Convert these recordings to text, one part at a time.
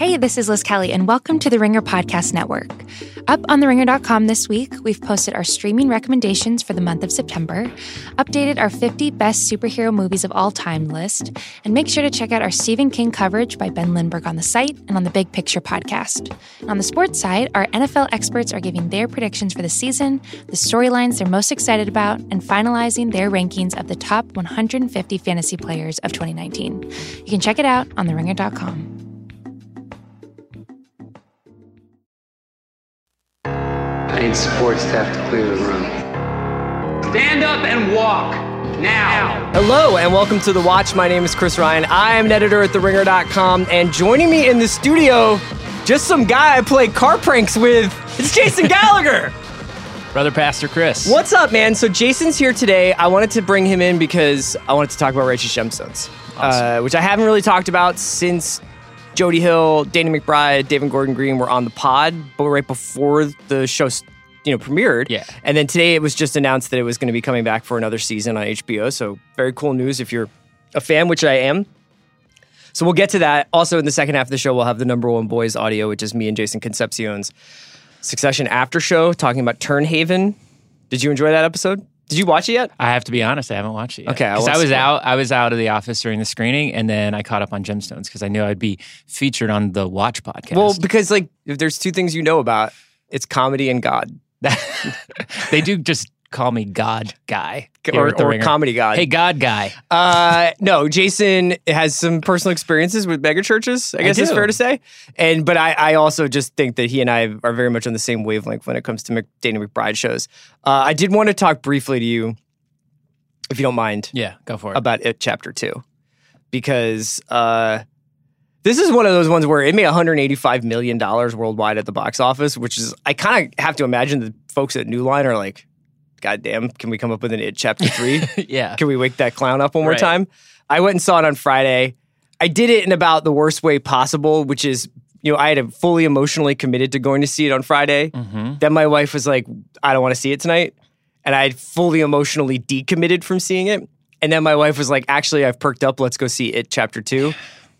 Hey, this is Liz Kelly, and welcome to the Ringer Podcast Network. Up on theringer.com this week, we've posted our streaming recommendations for the month of September, updated our 50 best superhero movies of all time list, and make sure to check out our Stephen King coverage by Ben Lindbergh on the site and on the Big Picture podcast. On the sports side, our NFL experts are giving their predictions for the season, the storylines they're most excited about, and finalizing their rankings of the top 150 fantasy players of 2019. You can check it out on theringer.com. need support staff to clear the room. Stand up and walk now. Hello and welcome to The Watch. My name is Chris Ryan. I am an editor at TheRinger.com, and joining me in the studio, just some guy I play car pranks with, it's Jason Gallagher. Brother Pastor Chris. What's up, man? So Jason's here today. I wanted to bring him in because I wanted to talk about Righteous Gemstones, uh, which I haven't really talked about since Jody Hill, Danny McBride, David Gordon Green were on the pod, but right before the show, you know, premiered. Yeah. And then today it was just announced that it was going to be coming back for another season on HBO. So very cool news if you're a fan, which I am. So we'll get to that. Also, in the second half of the show, we'll have the number one boys audio, which is me and Jason Concepcion's Succession after show talking about Tern Haven. Did you enjoy that episode? Did you watch it yet? I have to be honest, I haven't watched it yet. Okay, I because I, won't was out. I was out of the office during the screening, and then I caught up on Gemstones because I knew I'd be featured on the Watch podcast. Well, because like if there's two things you know about, it's comedy and God. they do just call me God Guy Or, or comedy God. Hey, God Guy. Uh, no, Jason has some personal experiences with mega churches. I I guess it's fair to say. And but I, I also just think that he and I are very much on the same wavelength when it comes to Mc, Danny McBride shows. Uh, I did want to talk briefly to you, if you don't mind, Yeah, go for it. about it chapter two, because uh, this is one of those ones where it made 185 million dollars worldwide at the box office, which is I kind of have to imagine the folks at New Line are like, God damn, can we come up with an it chapter three? yeah. Can we wake that clown up one more Right. time? I went and saw it on Friday. I did it in about the worst way possible, which is, you know, I had fully emotionally committed to going to see it on Friday. hmm Then my wife was like, I don't want to see it tonight. And I had fully emotionally decommitted from seeing it. And then my wife was like, actually, I've perked up. Let's go see it chapter two.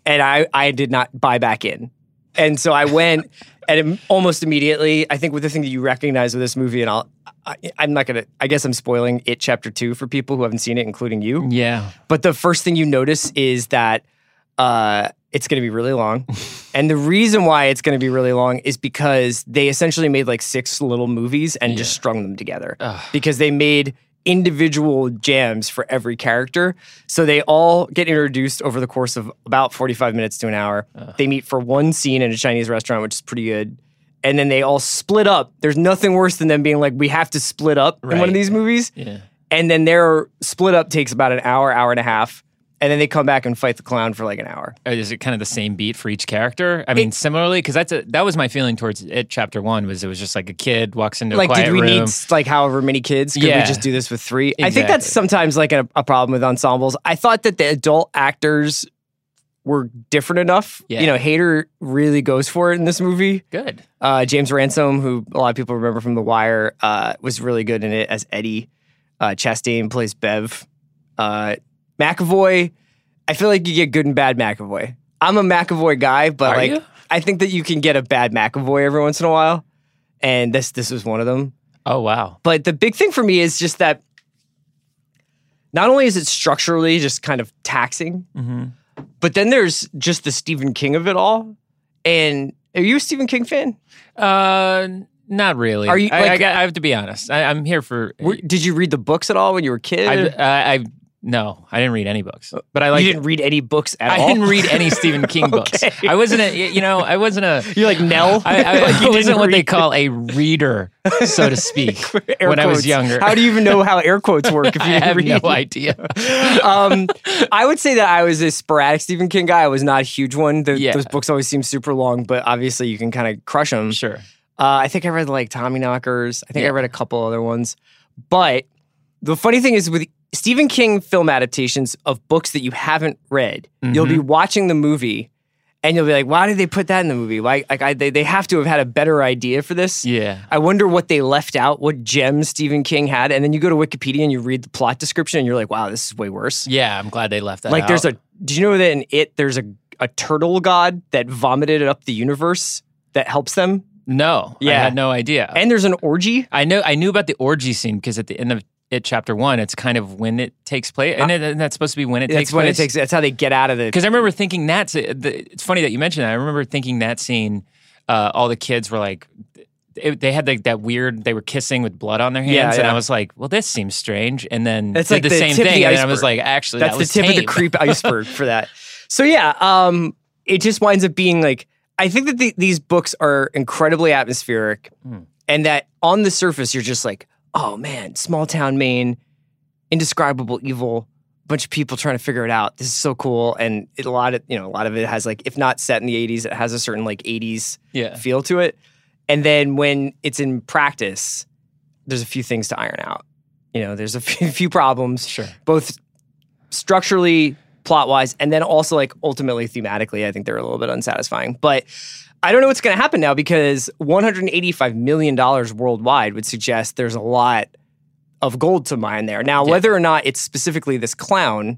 And I, I did not buy back in. And so I went and almost immediately, I think with the thing that you recognize with this movie, and I'll, I, I'm not to, I guess I'm spoiling it chapter two for people who haven't seen it, including you. Yeah. But the first thing you notice is that uh, it's going to be really long. and the reason why it's going to be really long is because they essentially made like six little movies and just strung them together. Ugh. Because they made individual jams for every character. So they all get introduced over the course of about 45 minutes to an hour. They meet for one scene in a Chinese restaurant, which is pretty good. And then they all split up. There's nothing worse than them being like, we have to split up in one of these movies Yeah. and then their split up takes about an hour, hour and a half, and then they come back and fight the clown for like an hour. Uh, Is it kind of the same beat for each character? I mean, similarly, because that's a, that was my feeling towards it. Chapter one was it was just like a kid walks into a like, quiet did we room. need like however many kids? Could we Yeah. just do this with three? I think that's sometimes like a, a problem with ensembles. I thought that the adult actors were different enough. Yeah. You know, Hader really goes for it in this movie. Good. Uh, James Ransone, who a lot of people remember from The Wire, uh, was really good in it as Eddie. Uh, Chastain plays Bev. Uh, McAvoy, I feel like you get good and bad McAvoy. I'm a McAvoy guy, but Are like you? I think that you can get a bad McAvoy every once in a while, and this this was one of them. Oh wow. But the big thing for me is just that not only is it structurally just kind of taxing, hmm but then there's just the Stephen King of it all. And are you a Stephen King fan? Uh, not really. Are you, I, I I have to be honest. I, I'm here for. Were- did you read the books at all when you were a kid? I, I, I no, I didn't read any books, but I like. you didn't read any books at I all. I didn't read any Stephen King books. Okay. I wasn't a, you know, I wasn't a. You're like Nell. I, I, Like, you I wasn't what they call a reader, so to speak, when I was younger. How do you even know how air quotes work if you I have read? no idea. um, I would say that I was a sporadic Stephen King guy. I was not a huge one. The, Yeah. Those books always seem super long, but obviously you can kind of crush them. Sure. Uh, I think I read like Tommyknockers. I think I read a couple other ones. But the funny thing is with Stephen King film adaptations of books that you haven't read, you'll Mm-hmm. be watching the movie and you'll be like, why did they put that in the movie? Like, like I, they, they have to have had a better idea for this. Yeah. I wonder what they left out, what gems Stephen King had. And then you go to Wikipedia and you read the plot description and you're like, wow, this is way worse. Yeah. I'm glad they left that. like there's a, do you know that in It, there's a, a turtle god that vomited up the universe that helps them. No, yeah. I had no idea. And there's an orgy. I know I knew about the orgy scene because at the end of it, chapter one, it's kind of when it takes place, and, it, and that's supposed to be when it That's takes when place. it takes. That's how they get out of the. Because I remember thinking that's it's funny that you mentioned that. I remember thinking that scene. Uh, all the kids were like, it, they had like that weird. They were kissing with blood on their hands, Yeah, and. I was like, well, this seems strange. And then it's did like the, the same thing, and I was like, actually, That's that the tip of the creep iceberg for that. So yeah, um, it just winds up being like I think that the, these books are incredibly atmospheric, Hmm. and that on the surface you're just like, oh man, small town Maine, indescribable evil, bunch of people trying to figure it out. This is so cool, and it, a lot of you know a lot of it has like if not set in the '80s, it has a certain like '80s Yeah. feel to it. And then when it's in practice, there's a few things to iron out. You know, there's a few, few problems Sure. both structurally, plot wise, and then also like ultimately thematically, I think they're a little bit unsatisfying. But I don't know what's going to happen now because 185 million dollars worldwide would suggest there's a lot of gold to mine there. Now, Yeah. whether or not it's specifically this clown,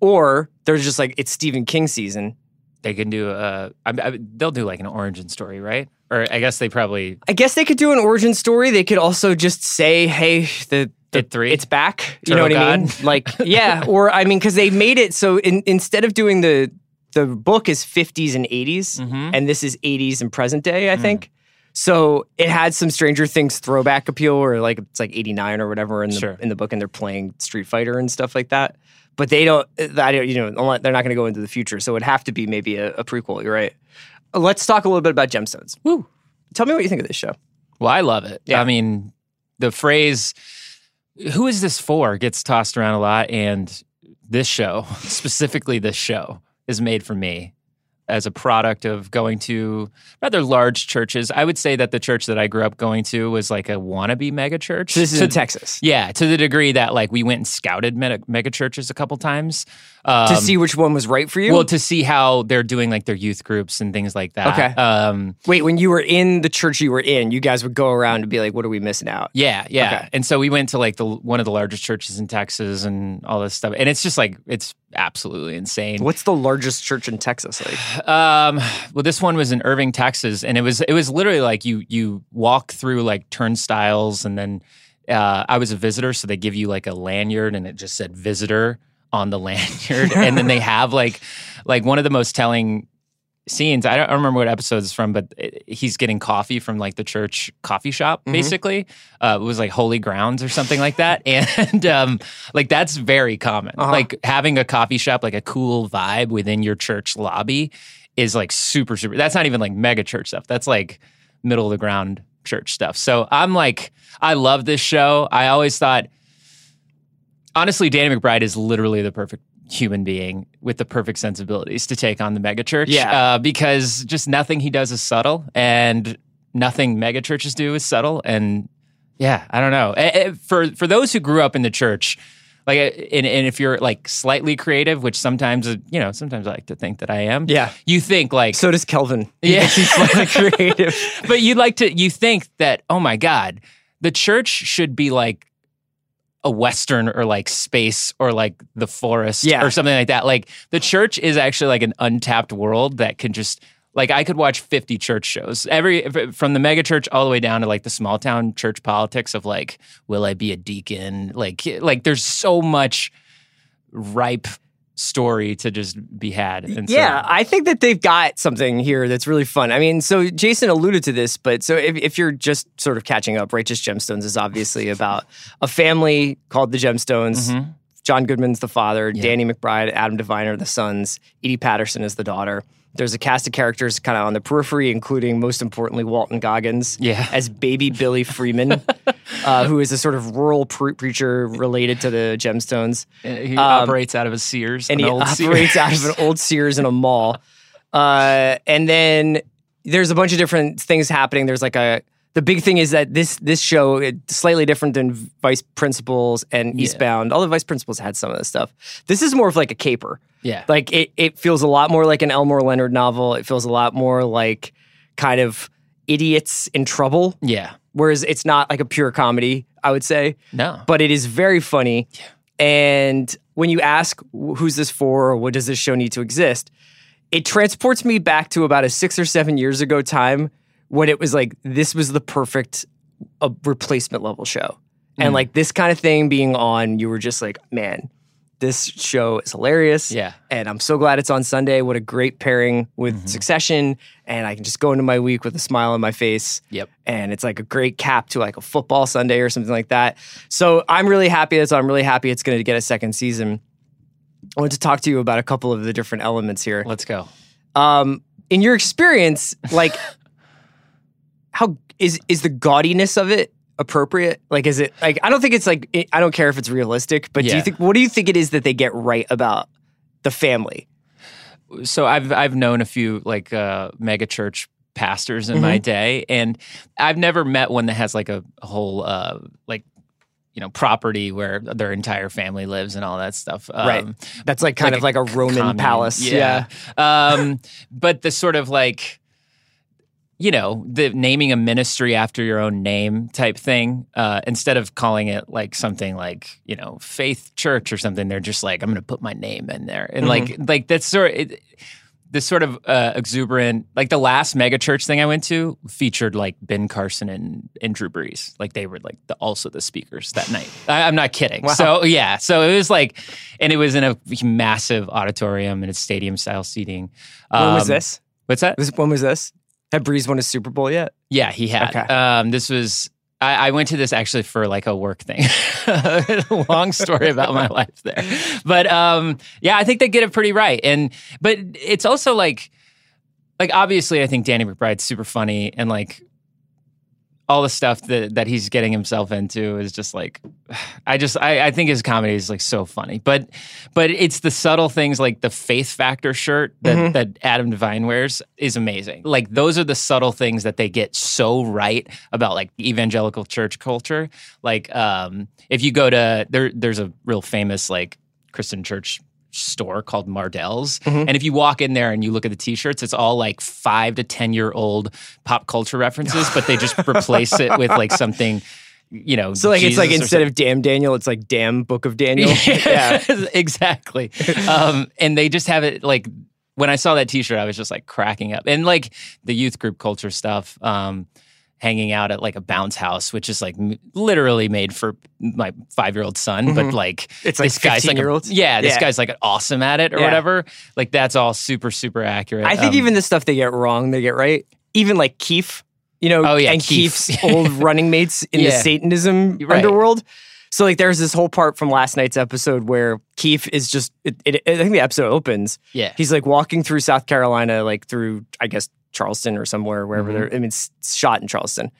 or there's just like it's Stephen King season. They can do a. I, I, they'll do like an origin story, right? Or I guess they probably I guess they could do an origin story. They could also just say, "Hey, the, the three? it's back." You know what Turtle I mean? Like, yeah, or I mean, because they made it so in, instead of doing the the book is 50s and 80s, Mhm. and this is 80s and present day. I Mm. think so. It had some Stranger Things throwback appeal, or like it's like 89 or whatever in the Sure. in the book, and they're playing Street Fighter and stuff like that. But they don't. That you know, they're not going to go into the future, so it'd have to be maybe a, a prequel. You're right. Let's talk a little bit about gemstones. Woo. Tell me what you think of this show. Well, I love it. Yeah. I mean, the phrase "Who is this for?" gets tossed around a lot, and this show, specifically this show, is made for me as a product of going to rather large churches. I would say that the church that I grew up going to was like a wannabe mega church. So this is To- in Texas. Yeah, to the degree that like we went and scouted mega, mega churches a couple times um, to see which one was right for you. Well, to see how they're doing like their youth groups and things like that. Okay. Um, Wait, when you were in the church you were in, you guys would go around and be like, "What are we missing out?" Yeah, yeah. Okay. And so we went to like the one of the largest churches in Texas and all this stuff. And it's just like it's absolutely insane. What's the largest church in Texas like? Um, well, this one was in Irving, Texas, and it was it was literally like you you walk through like turnstiles, and then uh, I was a visitor, so they give you like a lanyard, and it just said visitor on the lanyard, and then they have like like one of the most telling scenes. I don't, remember what episode it's from, but he's getting coffee from like the church coffee shop. Mhm. Basically, uh, it was like Holy Grounds or something like that, and um, like that's very common. Uh-huh. Like having a coffee shop, like a cool vibe within your church lobby, is like super super. That's not even like mega church stuff. That's like middle of the ground church stuff. So I'm like, I love this show. I always thought, honestly, Danny McBride is literally the perfect human being with the perfect sensibilities to take on the megachurch. Yeah. Uh, because just nothing he does is subtle and nothing megachurches do is subtle. And yeah, I don't know. For, for those who grew up in the church, like, eh, and, and if you're like slightly creative, which sometimes, uh, you know, sometimes I like to think that I am. Yeah. You think like, So does Kelvin. Yeah. he's slightly creative. but you'd like to you think that oh my god the church should be like a western or like space or like the forest Yeah. or something like that. Like the church is actually like an untapped world that can just like i could watch 50 church shows. Every from the mega church all the way down to like the small town church politics of like will i be a deacon? Like like there's so much ripe story to just be had and so- yeah, I think that they've got something here that's really fun. I mean, so Jason alluded to this, but so if, if you're just sort of catching up, Righteous Gemstones is obviously about a family called the Gemstones. Mhm. John Goodman's the father, Yeah. Danny McBride, Adam DeVine are the sons, Edi Patterson is the daughter. There's a cast of characters kind of on the periphery, including most importantly Walton Goggins Yeah. as baby Billy Freeman, uh, who is a sort of rural pre- preacher related to the Gemstones he Um, operates out of a sears and an he operates Sears. out of an old Sears in a mall. Uh, and then there's a bunch of different things happening. There's like a the big thing is that this this show it's slightly different than Vice Principals and Yeah. Eastbound. the Vice Principals had some of this stuff, this is more of like a caper. yeah Like it it feels a lot more like an Elmore Leonard novel. It feels a lot more like kind of idiots in trouble. yeah Whereas it's not like a pure comedy, I would say no but it is very funny. And when you ask who's this for or what does this show need to exist, it transports me back to about a six or seven years ago time when it was like this was the perfect uh, replacement level show. Mm. And like this kind of thing being on, you were just like, man, this show is hilarious. Yeah. And I'm so glad it's on Sunday. What a great pairing with Mm-hmm. Succession. And I can just go into my week with a smile on my face. Yep. And it's like a great cap to like a football Sunday or something like that. So I'm really happy that's I'm really happy it's going to get a second season. I want to talk to you about a couple of the different elements here. Let's go. Um, in your experience, like, how is is the gaudiness of it appropriate? Like, is it like I don't think it's like it, I don't care if it's realistic, but do you think what do you think it is that they get right about the family? so I've I've known a few like uh, mega church pastors in my day, and I've never met one that has like a, a whole uh, like you know property where their entire family lives and all that stuff. Right. Um, That's like kind like of like a Roman commune. palace. Yeah. um, but the sort of like, you know, the naming a ministry after your own name type thing, uh, instead of calling it like something like, you know, Faith Church or something, they're just like, I'm going to put my name in there. And like, like that's sort of, it, this sort of uh, exuberant, like the last mega church thing I went to featured like Ben Carson and, and Drew Brees. Like they were like the, also the speakers that night. I, I'm not kidding. So yeah, so it was like, and it was in a massive auditorium and it's stadium style seating. When was Um, this? What's that? When was this? Had Brees won a Super Bowl yet? Yeah, he had. Okay. Um, this was. I, I went to this actually for like a work thing. Long story about my life there, but um, yeah, I think they get it pretty right. And but it's also like, like obviously, I think Danny McBride's super funny, and like all the stuff that that he's getting himself into is just like, I just I, I think his comedy is like so funny. But but it's the subtle things like the faith factor shirt that, that Adam DeVine wears is amazing. Like those are the subtle things that they get so right about like evangelical church culture. Like um, if you go to there, there's a real famous like Christian church store called Mardel's. And if you walk in there and you look at the t-shirts, it's all like five to 10 year old pop culture references, but they just replace it with like something, you know. So like it's like Jesus instead of Damn Daniel, it's like Damn Book of Daniel. yeah, exactly. Um, and they just have it like when I saw that T-shirt, I was just like cracking up. And like the youth group culture stuff, um, hanging out at like a bounce house, which is like m- literally made for my five-year-old son, but like Mm-hmm. It's like this guy's like a- 15-year-olds? yeah, this Yeah. guy's like awesome at it or Yeah. whatever. Like that's all super super accurate. I think Um, even the stuff they get wrong, they get right. Even like Keefe, you know, Oh, yeah, and Keefe. Keefe's old running mates in the Satanism Right. underworld. So like there's this whole part from last night's episode where Keefe is just it, it, I think the episode opens. yeah, He's like walking through South Carolina, like through I guess Charleston or somewhere wherever Mm-hmm. they're. I mean, it's shot in Charleston,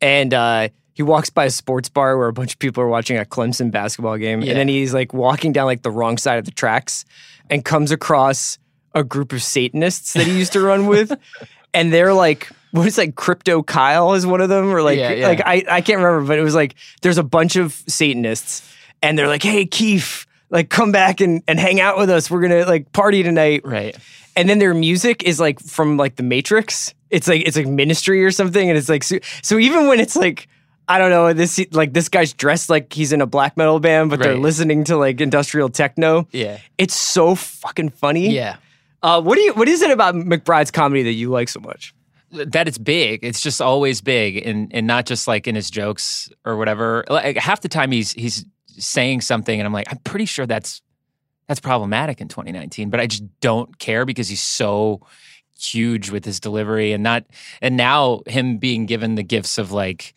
and uh, he walks by a sports bar where a bunch of people are watching a Clemson basketball game, Yeah. and then he's like walking down like the wrong side of the tracks, and comes across a group of Satanists that he used to run with, and they're like. What is like crypto Kyle is one of them or like Yeah, yeah. like I, I can't remember but it was like there's a bunch of Satanists and they're like hey Keefe like come back and, and hang out with us we're gonna like party tonight right. And then their music is like from like the Matrix. It's like it's like Ministry or something, and it's like so, so even when it's like I don't know this like this guy's dressed like he's in a black metal band, but they're listening to like industrial techno. Yeah, It's so fucking funny. yeah. Uh, what do you what is it about McBride's comedy that you like so much? that it's big. It's just always big, and and not just like in his jokes or whatever. Like half the time he's he's saying something, and I'm like, I'm pretty sure that's that's problematic in 2019, but I just don't care because he's so huge with his delivery, and not and now him being given the gifts of like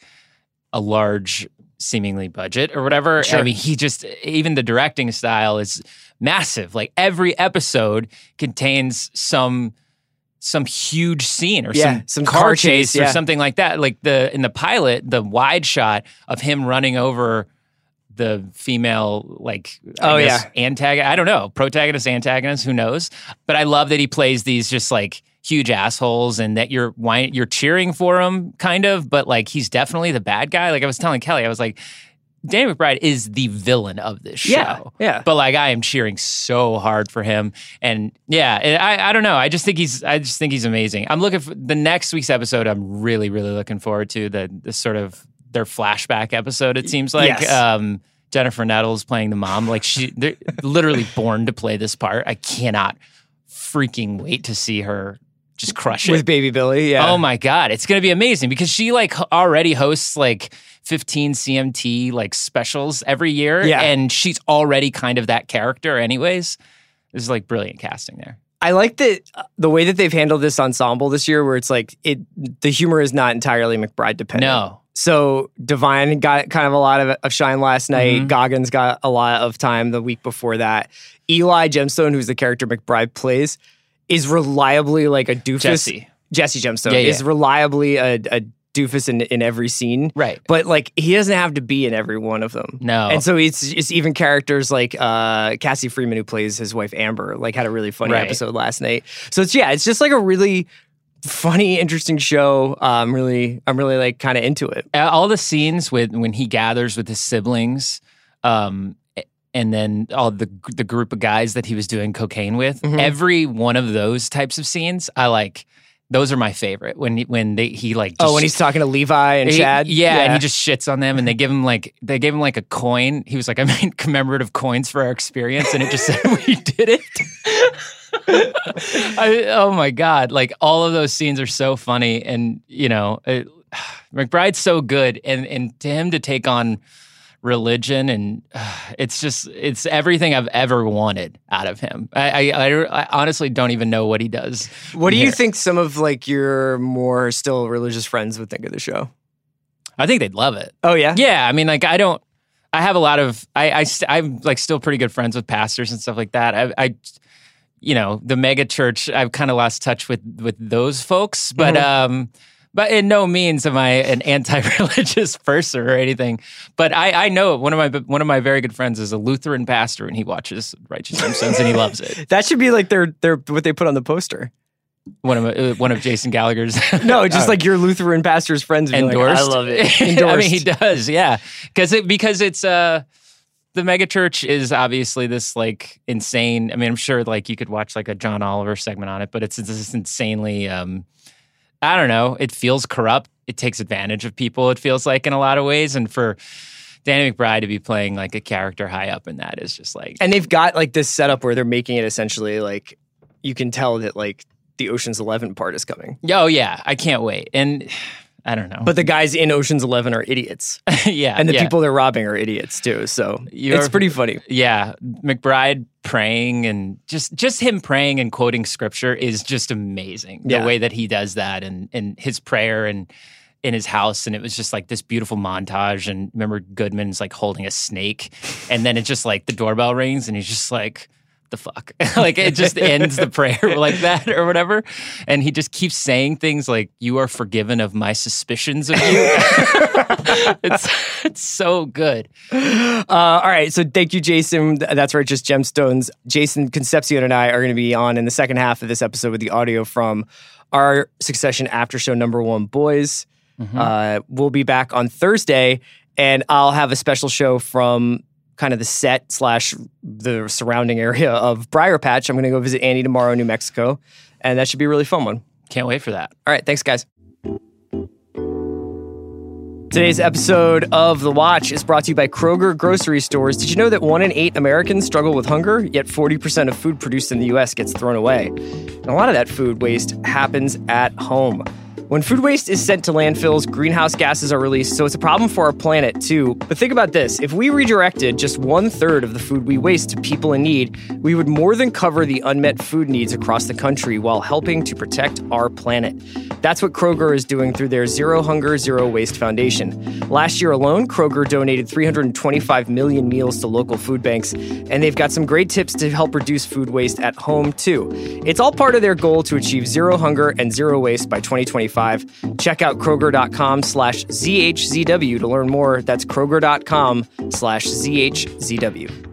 a large seemingly budget or whatever. I mean, he just even the directing style is massive. Like every episode contains some some huge scene or Yeah, some, some car, car chase, chase, or something like that. Like the in the pilot, the wide shot of him running over the female like I Oh, yeah. antagonist. I don't know protagonist antagonist. Who knows? But I love that he plays these just like huge assholes and that you're whine- you're cheering for him kind of, but like he's definitely the bad guy. Like I was telling Kelly, I was like. Danny McBride is the villain of this show. Yeah, yeah. But like I am cheering so hard for him. And yeah, and I, I don't know. I just think he's I just think he's amazing. I'm looking for the next week's episode, I'm really, really looking forward to the the sort of their flashback episode, it seems like. Yes. Um Jennifer Nettles playing the mom. Like she they're literally born to play this part. I cannot freaking wait to see her just crush it with Baby Billy. Yeah. Oh my god, it's gonna be amazing because she like already hosts like 15 CMT like specials every year, Yeah. and she's already kind of that character, anyways. This is like brilliant casting there. I like that uh, the way that they've handled this ensemble this year, where it's like it the humor is not entirely McBride dependent. No, So DeVine got kind of a lot of, of shine last night. Mhm. Goggins got a lot of time the week before that. Eli Gemstone, who's the character McBride plays, is reliably like a doofus. Jesse, Jesse Gemstone Yeah, yeah. is reliably a, a doofus in, in every scene. right? But like he doesn't have to be in every one of them. No, And so it's it's even characters like uh, Cassie Freeman, who plays his wife Amber, like had a really funny Right. episode last night. So it's yeah, it's just like a really funny, interesting show. Uh, I'm really I'm really like kind of into it. All the scenes with when he gathers with his siblings, um, and then all the the group of guys that he was doing cocaine with. Mhm. Every one of those types of scenes, I like. Those are my favorite when he, when they he like oh, just- when he's talking to Levi and He- Chad. yeah, and he just shits on them, and they give him like they gave him like a coin. He was like, "I made commemorative coins for our experience," and it just said we did it. I, oh my god! Like all of those scenes are so funny, and you know, it, McBride's so good, and and to him to take on religion and it's just it's everything I've ever wanted out of him. I, I, I, I honestly don't even know what he does. What do you think some of like your more still religious friends would think of the show? I think they'd love it. Oh yeah, Yeah, I mean, like I don't. I have a lot of. I, I st- I'm like still pretty good friends with pastors and stuff like that. I, I you know, the mega church. I've kind of lost touch with with those folks, but Mhm. um, but in no means am I an anti-religious person or anything. But I I know one of my one of my very good friends is a Lutheran pastor, and he watches Righteous Gemstones and he loves it. that should be like their their what they put on the poster. One of uh, one of Jason Gallagher's. No, just like your Lutheran pastor's friends. Be like, endorsed. I love it. I mean, he does, yeah, because it because it's uh the megachurch is obviously this like insane. I mean, I'm sure like you could watch like a John Oliver segment on it, but it's this insanely. um I don't know. It feels corrupt. It takes advantage of people. It feels like in a lot of ways, and for Danny McBride to be playing like a character high up in that is just like And they've got like this setup where they're making it essentially like you can tell that like the Ocean's Eleven part is coming. oh yeah, I can't wait. And I don't know, But the guys in Ocean's Eleven are idiots. yeah, And the yeah. people they're robbing are idiots too. So You're- it's pretty funny. yeah mcbride praying and just just him praying and quoting scripture is just amazing Yeah. the way that he does that and and his prayer and in his house and it was just like this beautiful montage and remember goodman's like holding a snake and then it just like the doorbell rings and he's just like the fuck like it just ends the prayer like that or whatever and he just keeps saying things like you are forgiven of my suspicions of you it's it's so good Uh, all right. So thank you, Jason. That's right. Just gemstones. Jason Concepcion and I are going to be on in the second half of this episode with the audio from our Succession after show number one, boys. Uh, we'll be back on Thursday, and I'll have a special show from kind of the set slash the surrounding area of Briar Patch. I'm going to go visit Annie tomorrow in New Mexico, and that should be a really fun one. can't wait for that All right, thanks, guys. Today's episode of The Watch is brought to you by Kroger Grocery Stores. Did you know that one in eight Americans struggle with hunger? Yet 40% of food produced in the U.S. gets thrown away. And a lot of that food waste happens at home. When food waste is sent to landfills, greenhouse gases are released, so it's a problem for our planet too. But think about this if we redirected just one third of the food we waste to people in need, we would more than cover the unmet food needs across the country while helping to protect our planet. That's what Kroger is doing through their Zero Hunger, Zero Waste Foundation. Last year alone, Kroger donated 325 million meals to local food banks, and they've got some great tips to help reduce food waste at home too. It's all part of their goal to achieve zero hunger and zero waste by 2025. Check out Kroger.com slash ZHZW to learn more. That's Kroger.com slash ZHZW.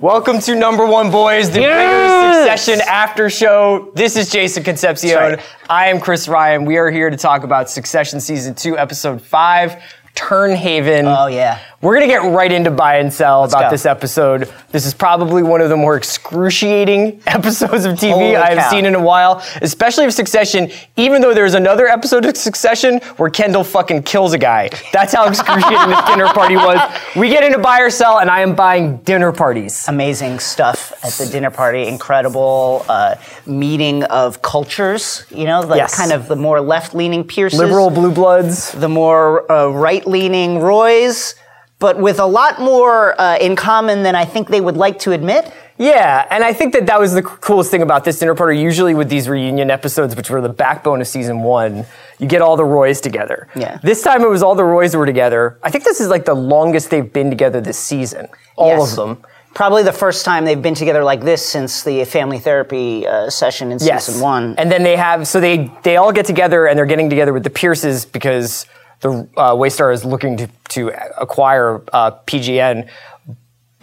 Welcome to number one, boys, the Ringers Succession After Show. This is Jason Concepcion. Right. I am Chris Ryan. We are here to talk about Succession Season 2, Episode 5, Tern Haven. Oh yeah. We're gonna get right into buy and sell about go. this episode. This is probably one of the more excruciating episodes of TV Holy I have cow. seen in a while, especially of Succession. Even though there's another episode of Succession where Kendall fucking kills a guy. That's how excruciating this dinner party was. We get into buy or sell, and I am buying dinner parties. amazing stuff at the dinner party. Incredible uh, meeting of cultures. You know, like Yes. kind of the more left-leaning Pierces, Liberal blue bloods. the more uh, right-leaning Roys, but with a lot more uh, in common than I think they would like to admit. Yeah, and I think that that was the coolest thing about this dinner party. Usually with these reunion episodes, which were the backbone of season one, you get all the Roys together. Yeah. This time it was all the Roys were together. I think this is like the longest they've been together this season. All Yes. of them. Probably the first time they've been together like this since the family therapy uh, session in Yes. season one. And then they have so they they all get together and they're getting together with the Pierces because the uh, Waystar is looking to to acquire uh, PGN.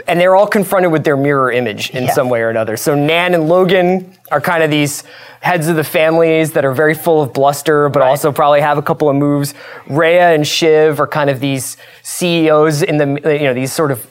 And they're all confronted with their mirror image in Yeah. some way or another. So Nan and Logan are kind of these heads of the families that are very full of bluster, but also probably have a couple of moves. Rhea and Shiv are kind of these CEOs in the you know these sort of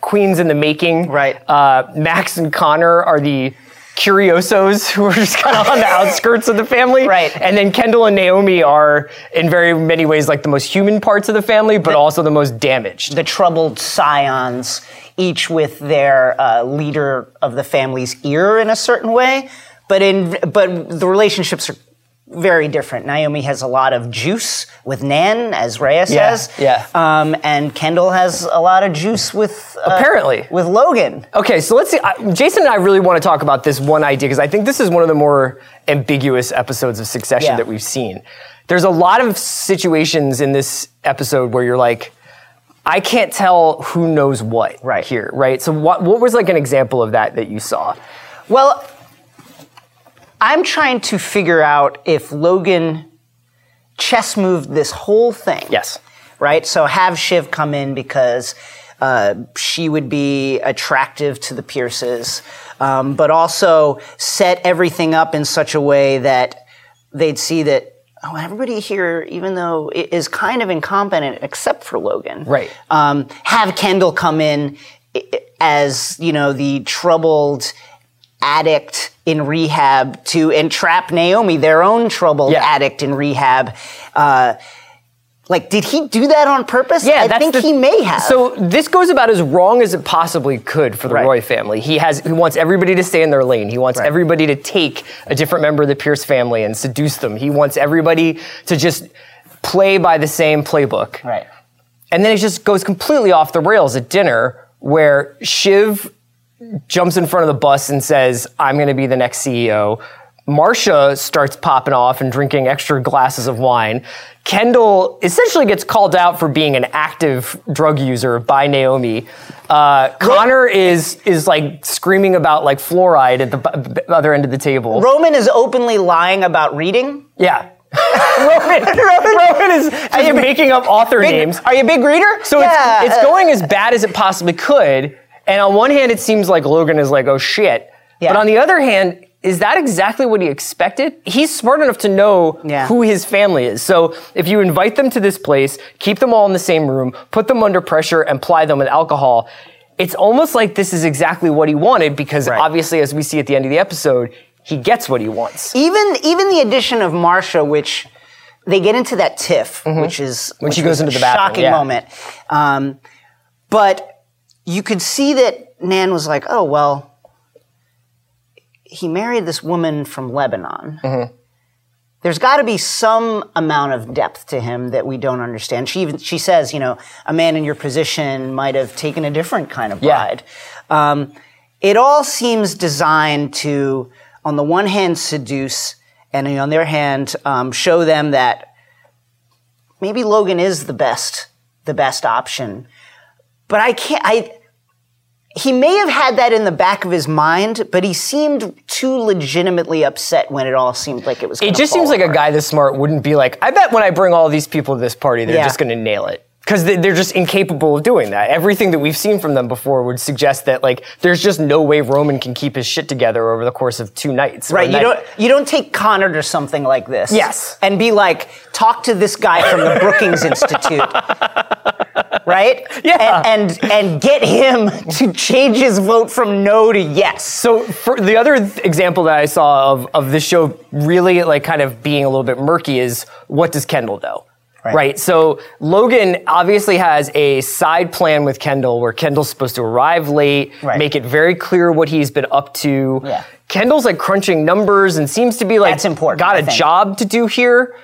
queens in the making. Right. Uh, Max and Connor are the curiosos who are just kind of on the outskirts of the family. Right. And then Kendall and Naomi are, in very many ways, like the most human parts of the family, but also the most damaged. the troubled scions, each with their uh, leader of the family's ear in a certain way. But in but the relationships are very different. Naomi has a lot of juice with Nan, as Rhea Yeah, says. yeah. Um, and Kendall has a lot of juice with uh, Apparently. with Logan. Okay, so let's see. I- Jason and I really want to talk about this one idea because I think this is one of the more ambiguous episodes of Succession Yeah. that we've seen. There's a lot of situations in this episode where you're like, I can't tell who knows what Right. here, right? So what what was like an example of that that you saw? Well, I'm trying to figure out if Logan chess moved this whole thing. Yes. Right? So have Shiv come in because uh, she would be attractive to the Pierces, um, but also set everything up in such a way that they'd see that. Oh, everybody here, even though is kind of incompetent except for Logan. Right. Um, have Kendall come in as you know the troubled addict in rehab to entrap Naomi, their own troubled Yeah. addict in rehab. Uh, like, did he do that on purpose? Yeah, I think the- he may have. So this goes about as wrong as it possibly could for the Right. Roy family. He has he wants everybody to stay in their lane. He wants Right. everybody to take a different member of the Pierce family and seduce them. He wants everybody to just play by the same playbook. right. And then it just goes completely off the rails at dinner where Shiv jumps in front of the bus and says, I'm going to be the next CEO. Marcia starts popping off and drinking extra glasses of wine. Kendall essentially gets called out for being an active drug user by Naomi. Uh, Connor is is like screaming about like fluoride at the b- other end of the table. Roman is openly lying about reading. yeah. Roman, Roman Roman is just making up author Big- names. Are you a big reader? So yeah, it's, it's going as bad as it possibly could. And on one hand, it seems like Logan is like, oh shit. Yeah. But on the other hand, is that exactly what he expected? He's smart enough to know Yeah. who his family is. So if you invite them to this place, keep them all in the same room, put them under pressure, and ply them with alcohol, it's almost like this is exactly what he wanted because Right. obviously, as we see at the end of the episode, he gets what he wants. even even the addition of Marcia, which they get into that tiff, which is When she goes into the bathroom, shocking yeah. moment. Um, but you could see that Nan was like, "Oh well, he married this woman from Lebanon." Mm-hmm. There's got to be some amount of depth to him that we don't understand. She even she says, you know, a man in your position might have taken a different kind of Yeah. bride. Um, it all seems designed to, on the one hand, seduce, and on the other hand, um, show them that maybe Logan is the best, the best option. But I can't. I. He may have had that in the back of his mind, but he seemed too legitimately upset when it all seemed like it was. It gonna happen. It just seems like a guy this smart wouldn't be like, I bet when I bring all these people to this party, they're Yeah. just going to nail it. Because they're just incapable of doing that. Everything that we've seen from them before would suggest that, like, there's just no way Roman can keep his shit together over the course of two nights. Right, you night. don't you don't take Connor to something like this. Yes. And be like, talk to this guy from the Brookings Institute. right? Yeah. And, and and get him to change his vote from no to yes. So for the other example that I saw of, of this show really like kind of being a little bit murky is what does Kendall know? Right. So Logan obviously has a side plan with Kendall where Kendall's supposed to arrive late, Right. make it very clear what he's been up to. Yeah. Kendall's like crunching numbers and seems to be like That's important, got I a think. job to do here.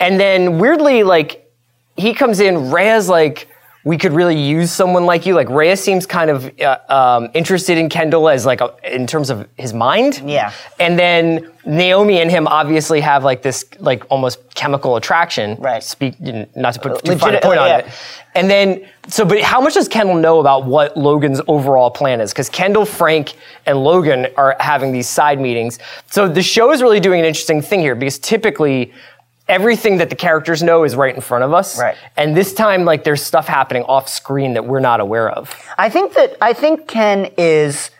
And then weirdly, like he comes in, Rhea's like, we could really use someone like you. Like Rhea seems kind of uh, um, interested in Kendall as like a, in terms of his mind. Yeah. And then Naomi and him obviously have like this like almost chemical attraction. Right. Speak not to put too fine a point on yeah. it. And then so, but how much does Kendall know about what Logan's overall plan is? Because Kendall, Frank, and Logan are having these side meetings. So the show is really doing an interesting thing here because typically. Everything that the characters know is right in front of us. Right. And this time, like, there's stuff happening off screen that we're not aware of. I think that I think Ken is.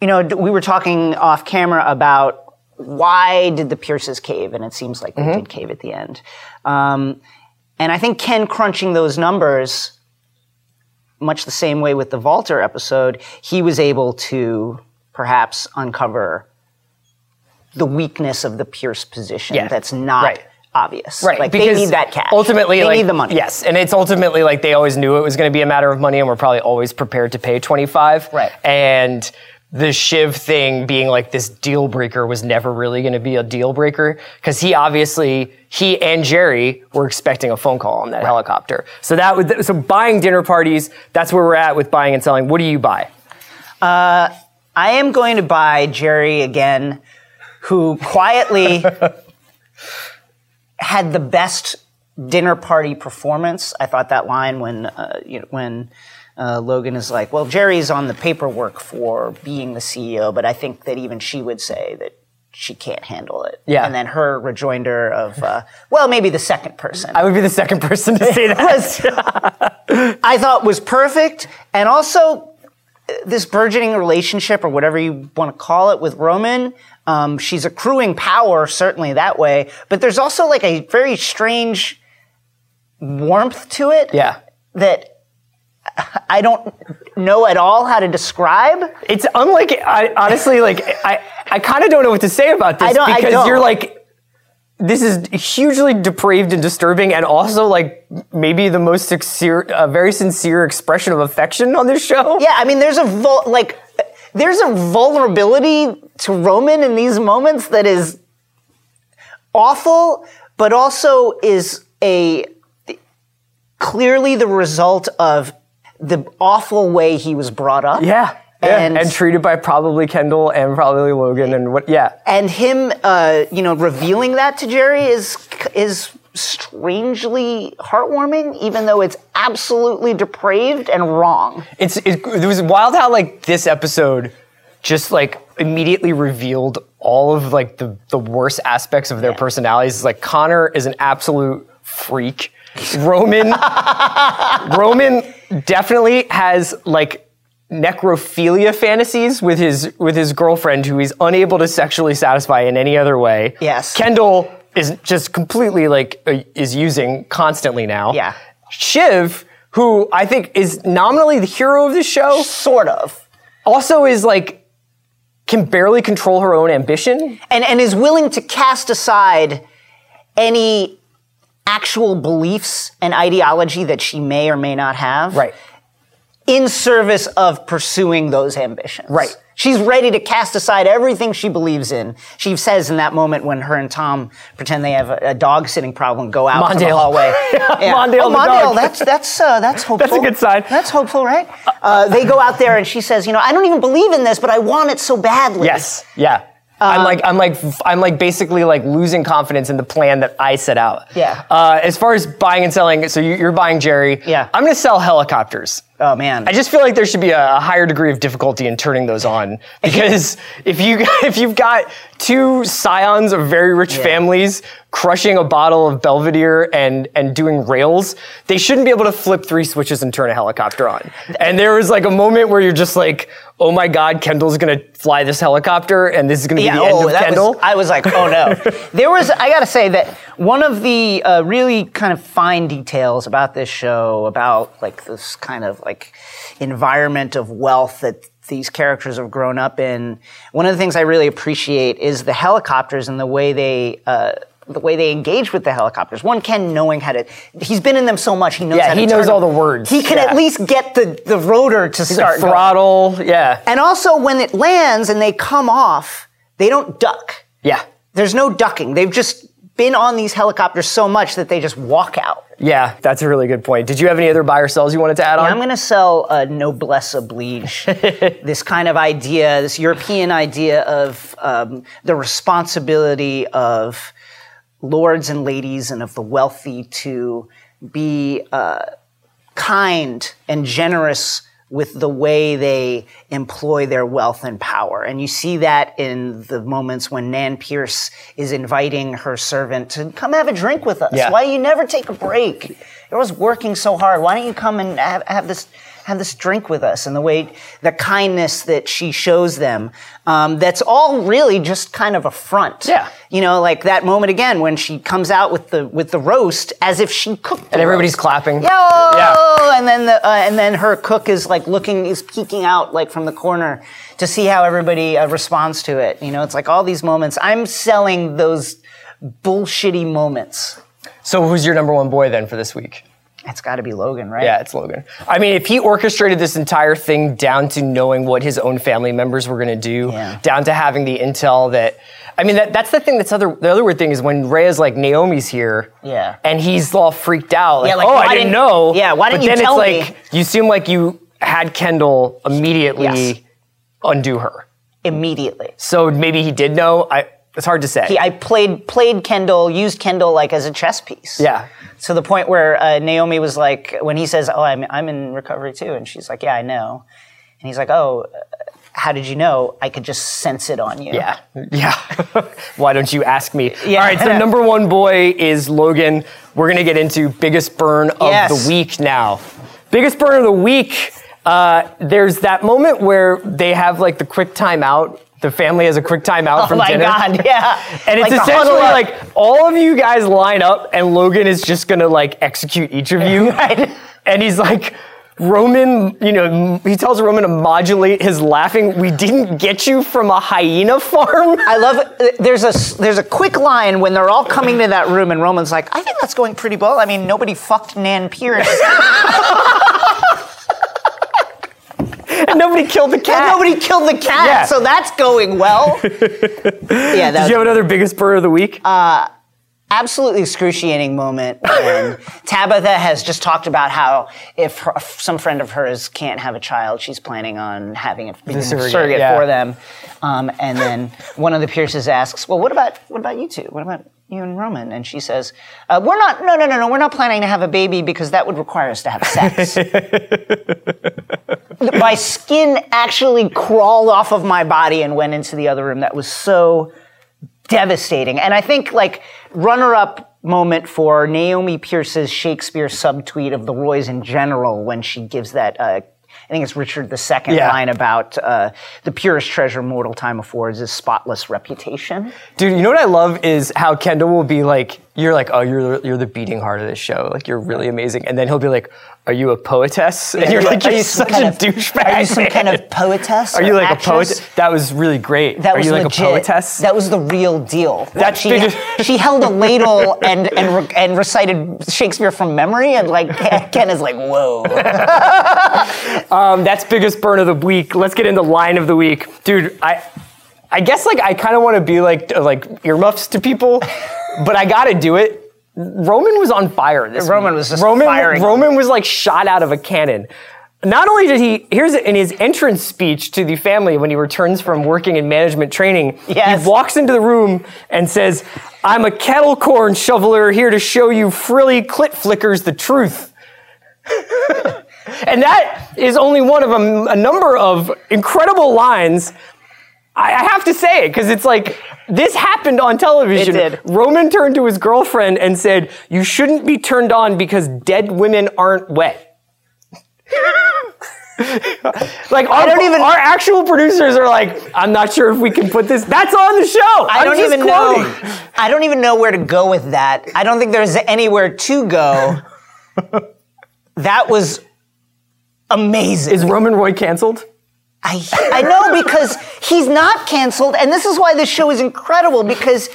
You know, we were talking off camera about why did the Pierces cave, and it seems like they did cave at the end. Um, and I think Ken crunching those numbers, much the same way with the Vaulter episode, he was able to perhaps uncover the weakness of the Pierce position Yeah. that's not Right. obvious. Right. Like they because need that cash. Ultimately, they like, need the money. Yes, and it's ultimately like they always knew it was going to be a matter of money, and we're probably always prepared to pay twenty five. Right. And the Shiv thing being like this deal breaker was never really going to be a deal breaker because he obviously he and Gerri were expecting a phone call on that helicopter. So that would so buying dinner parties. That's where we're at with buying and selling. What do you buy? Uh, I am going to buy Gerri again, who quietly had the best dinner party performance. I thought that line when uh, you know when uh, Logan is like, "Well, Gerri's on the paperwork for being the CEO," but I think that even she would say that she can't handle it. Yeah. And then her rejoinder of, uh, "Well, maybe the second person." I would be the second person to say that. was, I thought was perfect, and also this burgeoning relationship or whatever you want to call it with Roman. Um, she's accruing power certainly that way, but there's also like a very strange warmth to it yeah. that I don't know at all how to describe. It's unlike I honestly like I I kind of don't know what to say about this I don't- I because you're like this is hugely depraved and disturbing and also like maybe the most sincere uh, very sincere expression of affection on this show. Yeah, I mean, there's a vul- like, there's a vulnerability to Roman in these moments that is awful, but also is a clearly the result of the awful way he was brought up. Yeah. Yeah. And- And, treated by probably Kendall and probably Logan and what yeah. and him, uh, you know, revealing that to Gerri is is strangely heartwarming, even though it's absolutely depraved and wrong. It's it, it was wild how like this episode just like immediately revealed all of like the the worst aspects of their personalities. It's like Connor is an absolute freak. Roman Roman definitely has like necrophilia fantasies with his with his girlfriend who he's unable to sexually satisfy in any other way. Yes. Kendall is just completely like uh, is using constantly now. Yeah. Shiv, who I think is nominally the hero of the show, Sort of. also is like can barely control her own ambition. and, and is willing to cast aside any actual beliefs and ideology that she may or may not have in service of pursuing those ambitions. Right. She's ready to cast aside everything she believes in. She says in that moment when her and Tom pretend they have a, a dog sitting problem, go out to the Mondale. hallway. Mondale oh, Mondale, that's that's uh, that's hopeful. good sign. That's hopeful, right? Uh, they go out there and she says, you know, I don't even believe in this, but I want it so badly. Yes. Yeah. I'm like I'm like I'm like basically like losing confidence in the plan that I set out. Yeah. Uh, as far as buying and selling, so you- you're buying Gerri. Yeah. I'm going to sell helicopters. Oh man. I just feel like there should be a, a higher degree of difficulty in turning those on because if you if you've got two scions of very rich families crushing a bottle of Belvedere and and doing rails, they shouldn't be able to flip three switches and turn a helicopter on. And there was like a moment where you're just like, oh my God, Kendall's gonna fly this helicopter, and this is gonna be the end of oh, Kendall. Was, I was like, oh no. there was, I gotta say that one of the uh, really kind of fine details about this show, about like this kind of like environment of wealth that these characters have grown up in. One of the things I really appreciate is the helicopters and the way they. Uh, the way they engage with the helicopters. One Ken knowing how to. He's been in them so much. He knows. Yeah, how to he knows all them. the words. He can Yeah. at least get the the rotor to start going. throttle, yeah, And also, when it lands and they come off, they don't duck. yeah, There's no ducking. They've just been on these helicopters so much that they just walk out. yeah. That's a really good point. Did you have any other buy or sells you wanted to add on? I'm going to sell a noblesse oblige. this kind of idea, this European idea of um, the responsibility of lords and ladies and of the wealthy to be uh, kind and generous with the way they employ their wealth and power. And you see that in the moments when Nan Pierce is inviting her servant to come have a drink with us. Yeah. Why you never take a break? You're always working so hard. Why don't you come and have, have this have this drink with us? And the way the kindness that she shows them, um, that's all really just kind of a front. Yeah. You know, like that moment again when she comes out with the with the roast as if she cooked. and everybody's roast. clapping. Yo! Yeah. And then the uh, and then her cook is like looking, is peeking out like from the corner to see how everybody uh, responds to it. You know, it's like all these moments. I'm selling those bullshitty moments. So who's your number one boy then for this week? It's got to be Logan, right? Yeah, it's Logan. I mean, if he orchestrated this entire thing down to knowing what his own family members were going to do, Yeah. down to having the intel that, I mean, that, that's the thing. That's other. The other weird thing is when Rhea's like Naomi's here, Yeah. and he's all freaked out, like, Yeah, like, oh, I didn't didn't- know. yeah, why didn't but you then tell it's me? like you seem like you had Kendall immediately Yes. undo her. Immediately. So maybe he did know. I. It's hard to say. He, I played played Kendall, used Kendall like as a chess piece. yeah. To the point where uh, Naomi was like, when he says, "Oh, I'm I'm in recovery too," and she's like, "Yeah, I know," and he's like, "Oh, uh, how did you know? I could just sense it on you." Yeah. Yeah. Why don't you ask me? Yeah. All right, so number one boy is Logan. We're going to get into biggest burn of Yes. the week now. Biggest burn of the week. Uh, there's that moment where they have like the quick timeout. The family has a quick timeout Oh from my dinner. god, yeah. And it's Like essentially like all of you guys line up, and Logan is just gonna like execute each of you. Right. And he's like, Roman, you know, he tells Roman to modulate his laughing. We didn't get you from a hyena farm. I love. There's a there's a quick line when they're all coming to that room, and Roman's like, "I think that's going pretty well. I mean, nobody fucked Nan Pierce. And nobody killed the and cat. nobody killed the cat, Yeah. so that's going well." yeah, Did that's you have another biggest burr of the week? absolutely excruciating moment when Tabitha has just talked about how if, her, if some friend of hers can't have a child, she's planning on having a a surrogate, surrogate, yeah. for them. Um, and then one of the Pierces asks, "Well, what about what about you two? What about you and Roman?" And she says, uh, "We're not. No, no, no, no. We're not planning to have a baby because that would require us to have sex." my skin actually crawled off of my body and went into the other room. That was so devastating. And I think like runner-up moment for Naomi Pierce's Shakespeare subtweet of the Roys in general when she gives that. Uh, think it's Richard II Yeah. line about uh, the purest treasure mortal time affords is spotless reputation. Dude, you know what I love is how Kendall will be like, you're like, oh, you're you're the beating heart of this show. Like, you're really amazing. And then he'll be like, are you a poetess? And you're like, Are you're you such a of- douchebag. Are you some kind of poetess? Are you like actress? a poet? That was really great. That Are was you like legit. a poetess? That was the real deal. That she, she held a ladle and and re- and recited Shakespeare from memory, and like Ken is like, whoa. Um, that's biggest burn of the week. Let's get into line of the week, dude. I, I guess like I kind of want to be like like earmuffs to people, but I got to do it. Roman was on fire. This Roman week. was just Roman. firing. Roman was like shot out of a cannon. Not only did he, here's in his entrance speech to the family when he returns from working in management training, Yes. he walks into the room and says, "I'm a kettle corn shoveler here to show you frilly clit flickers the truth." And that is only one of a, a number of incredible lines. I, I have to say it because it's like this happened on television. It did. Roman turned to his girlfriend and said, "You shouldn't be turned on because dead women aren't wet." like our, don't even- our actual producers are like, I'm not sure if we can put this. That's on the show. I I'm don't even quoting. know. I don't even know where to go with that. I don't think there's anywhere to go. that was amazing. Is Roman Roy canceled? I, I know because he's not canceled, and this is why this show is incredible because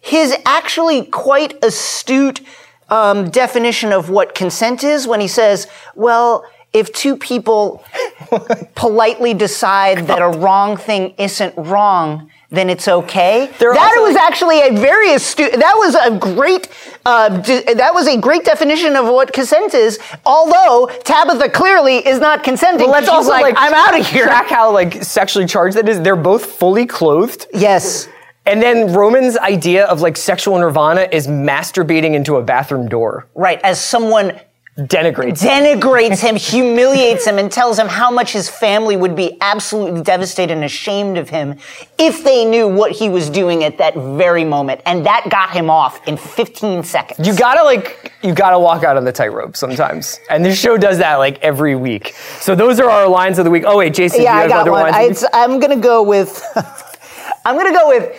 his actually quite astute um, definition of what consent is when he says, well, if two people politely decide that a wrong thing isn't wrong, then it's okay. They're that was like- actually a very astute. That was a great. Uh, de- that was a great definition of what consent is. Although Tabitha clearly is not consenting. Well, let's also like, like, I'm out of here. Track how like sexually charged that is. They're both fully clothed. Yes. And then Roman's idea of like sexual nirvana is masturbating into a bathroom door. Right, as someone Denigrates. denigrates him, humiliates him, and tells him how much his family would be absolutely devastated and ashamed of him if they knew what he was doing at that very moment. And that got him off in 15 seconds. you gotta like you gotta walk out on the tightrope sometimes. And this show does that like every week. So those are our lines of the week. Oh wait, Jason, yeah, do you I have got other one. I, I'm gonna go with. I'm gonna go with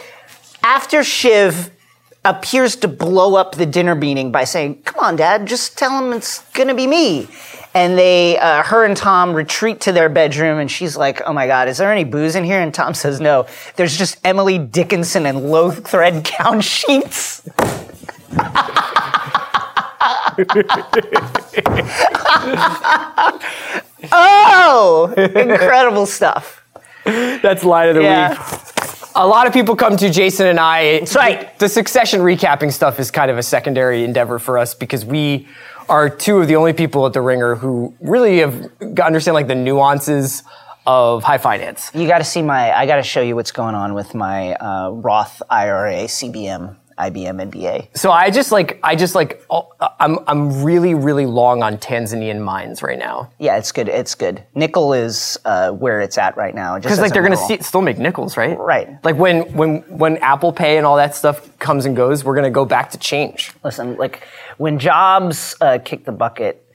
after Shiv appears to blow up the dinner meeting by saying, "Come on, Dad, just tell him it's gonna be me." And they, uh, her and Tom retreat to their bedroom, and she's like, "Oh my God, is there any booze in here?" And Tom says, "No, there's just Emily Dickinson and low thread count sheets." oh, incredible stuff. That's line of the Yeah. week. A lot of people come to Jason and I. That's right. The succession recapping stuff is kind of a secondary endeavor for us because we are two of the only people at the Ringer who really have understand like the nuances of high finance. You got to see my. I got to show you what's going on with my uh, Roth IRA, CBM, IBM, NBA. So I just like I just like oh, I'm I'm really really long on Tanzanian mines right now Yeah, it's good. It's good. Nickel is uh, where it's at right now. because like they're gonna see, still make nickels, right? Right. Like when when when Apple Pay and all that stuff comes and goes, we're gonna go back to change. Listen, like when Jobs uh, kicked the bucket,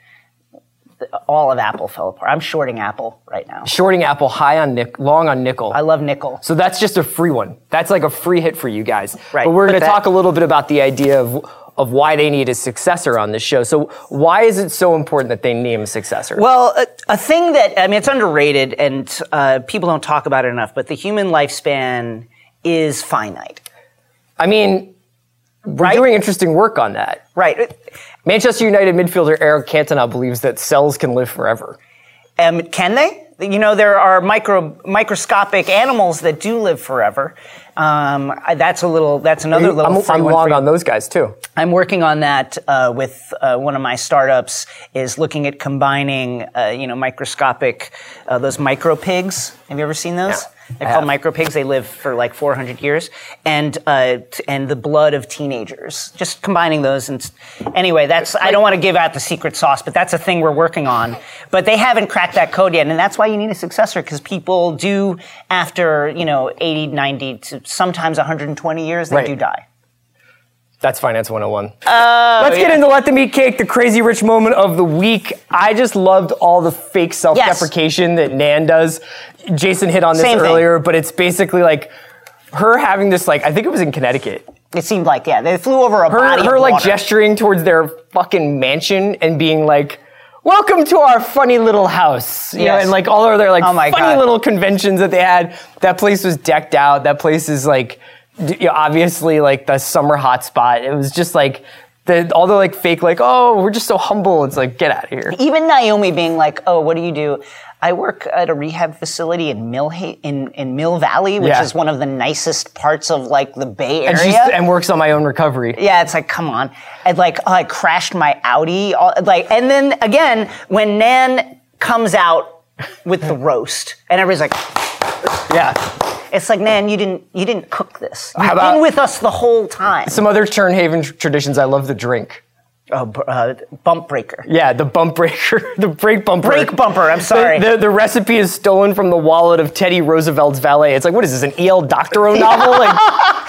all of Apple fell apart. I'm shorting Apple right now. Shorting Apple high on nick, long on nickel. I love nickel. So that's just a free one. That's like a free hit for you guys. Right, But we're going to talk a little bit about the idea of of why they need a successor on this show. So why is it so important that they name a successor? Well, a, a thing that I mean, it's underrated, and uh, people don't talk about it enough. But the human lifespan is finite. I mean, we're doing interesting work on that. Right. Manchester United midfielder Eric Cantona believes that cells can live forever. Um, can they? You know, there are micro, microscopic animals that do live forever. Um, that's a little. That's another little. I'm, I'm long on those guys too. I'm working on that uh, with uh, one of my startups. Is looking at combining, uh, you know, microscopic uh, those micro pigs. Have you ever seen those? Yeah, They're I called have. micro pigs. They live for like 400 years, and uh, t- and the blood of teenagers. Just combining those, and anyway, that's. I don't want to give out the secret sauce, but that's a thing we're working on. But they haven't cracked that code yet, and that's why you need a successor because people do after you know 80, 90, to sometimes 120 years, they Right. do die. That's Finance 101. Oh, Let's get into Let Them Eat Cake, the crazy rich moment of the week. I just loved all the fake self deprecation that Nan does. Jason hit on this Same thing. earlier, but it's basically like her having this, like, I think it was in Connecticut. It seemed like yeah, they flew over a Her, body. her of like water. gesturing towards their fucking mansion and being like, Welcome to our funny little house. You know, and like all of their like Oh my funny God. little conventions that they had. That place was decked out. That place is like d- you know, obviously like the summer hotspot. It was just like the all the like fake like, oh, we're just so humble. It's like, get out of here. Even Naomi being like, "Oh, what do you do?" I work at a rehab facility in Mill in, in Mill Valley, which Yeah. is one of the nicest parts of like the Bay And, Area. she's, and works on my own recovery. yeah, it's like, come on. And like, oh, I crashed my Audi. all- Like, and then again, when Nan comes out with the roast, and everybody's like, Yeah. It's like, man, you didn't, you didn't cook this. You've about- been with us the whole time. Some other Tern Haven tr- traditions. I love the drink. Oh, uh, bump breaker. Yeah, the bump breaker, the brake bumper. Brake bumper, I'm The- sorry. The, the, recipe is stolen from the wallet of Teddy Roosevelt's valet. It's like, what is this, an E.L. Doctorow novel? Like,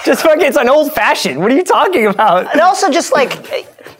just fucking, it's an old fashioned. What are you talking about? And also just like,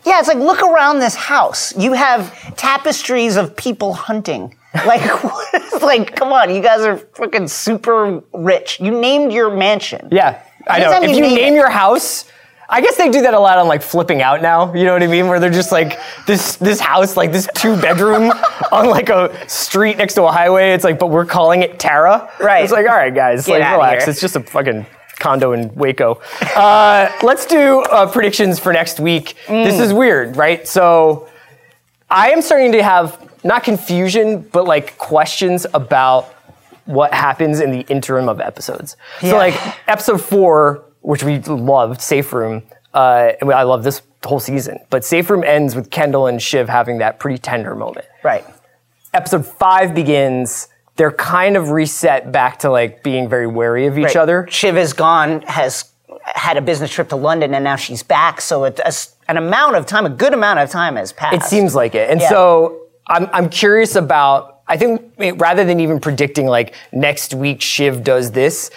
yeah, it's like look around this house. You have tapestries of people hunting. Like, what is, like, come on, you guys are fucking super rich. You named your mansion. Yeah, I know. If you name name your house, I guess they do that a lot on like flipping out now. You know what I mean? Where they're just like this this house, like this two bedroom on like a street next to a highway. It's like, but we're calling it Tara. Right. It's like, all right, guys, Get like relax. It's just a fucking condo in Waco. Uh, let's do uh, predictions for next week. Mm. This is weird, right? So I am starting to have not confusion, but like questions about what happens in the interim of episodes. Yeah. So like episode four, which we loved, Safe Room, uh, and I love this whole season. But Safe Room ends with Kendall and Shiv having that pretty tender moment. Right. Episode five begins. They're kind of reset back to like being very wary of each Right. other. Shiv is gone, has had a business trip to London, and now she's back. So it, a an amount of time, a good amount of time has passed. It seems like it. And Yeah. so I'm, I'm curious about, I think eh, rather than even predicting like next week Shiv does this,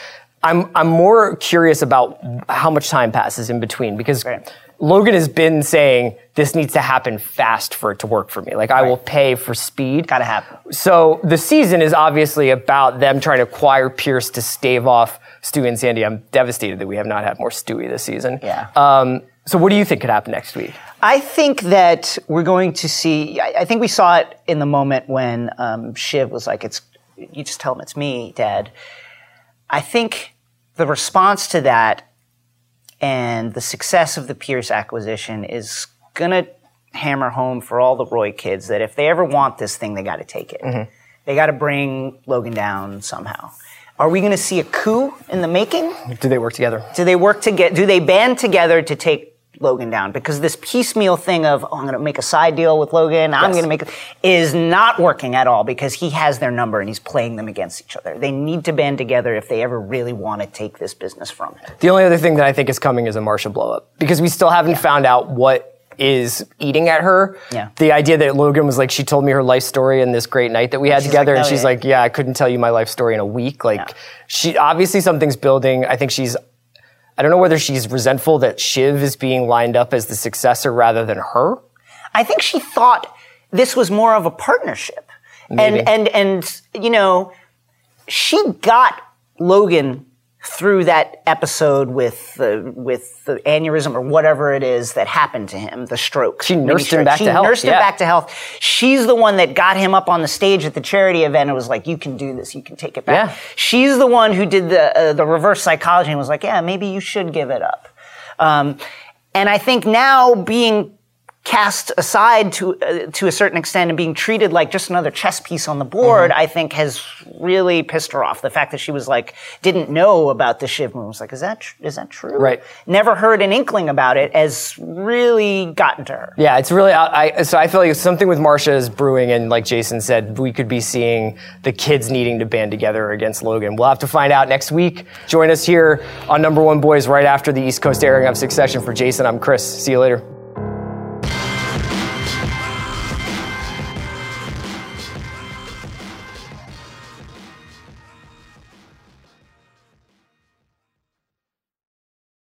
I'm, I'm more curious about how much time passes in between because Right. Logan has been saying this needs to happen fast for it to work for me. Like I will pay for speed. Gotta happen. So the season is obviously about them trying to acquire Pierce to stave off Stewie and Sandy. I'm devastated that we have not had more Stewie this season. Yeah. Um, so what do you think could happen next week? I think that we're going to see. I, I think we saw it in the moment when um, Shiv was like, "It's you just tell him it's me, Dad." I think the response to that and the success of the Pierce acquisition is gonna hammer home for all the Roy kids that if they ever want this thing, they got to take it. They got to bring Logan down somehow. Are we going to see a coup in the making? Do they work together? Do they work together? Do they band together to take Logan down? Because this piecemeal thing of oh, I'm going to make a side deal with Logan, I'm Yes. going to make is not working at all because he has their number and he's playing them against each other. They need to band together if they ever really want to take this business from him. The only other thing that I think is coming is a Marcia blowup because we still haven't found out what is eating at her. Yeah. The idea that Logan was like, she told me her life story in this great night that we had She's together, like, and "Oh, she's yeah." like, yeah, I couldn't tell you my life story in a week. Like, Yeah. she obviously something's building. I think she's. I don't know whether she's resentful that Shiv is being lined up as the successor rather than her. I think she thought this was more of a partnership. Maybe. And and and you know, she got Logan through that episode with the with the aneurysm or whatever it is that happened to him, the stroke. She nursed him back she to health, nursed him back to health. She's the one that got him up on the stage at the charity event and was like, "You can do this. You can take it back." Yeah. She's the one who did the uh, the reverse psychology and was like, "Yeah, maybe you should give it up." Um, and I think now being cast aside to uh, to a certain extent and being treated like just another chess piece on the board, Mm-hmm. I think has really pissed her off. The fact that she was like didn't know about the Shiv move was like, is that tr- is that true? Right. Never heard an inkling about it has really gotten to her. Yeah, it's really. I, I so I feel like something with Marcia is brewing, and like Jason said, we could be seeing the kids needing to band together against Logan. We'll have to find out next week. Join us here on Number One Boys right after the East Coast airing of Succession. For Jason, I'm Chris. See you later.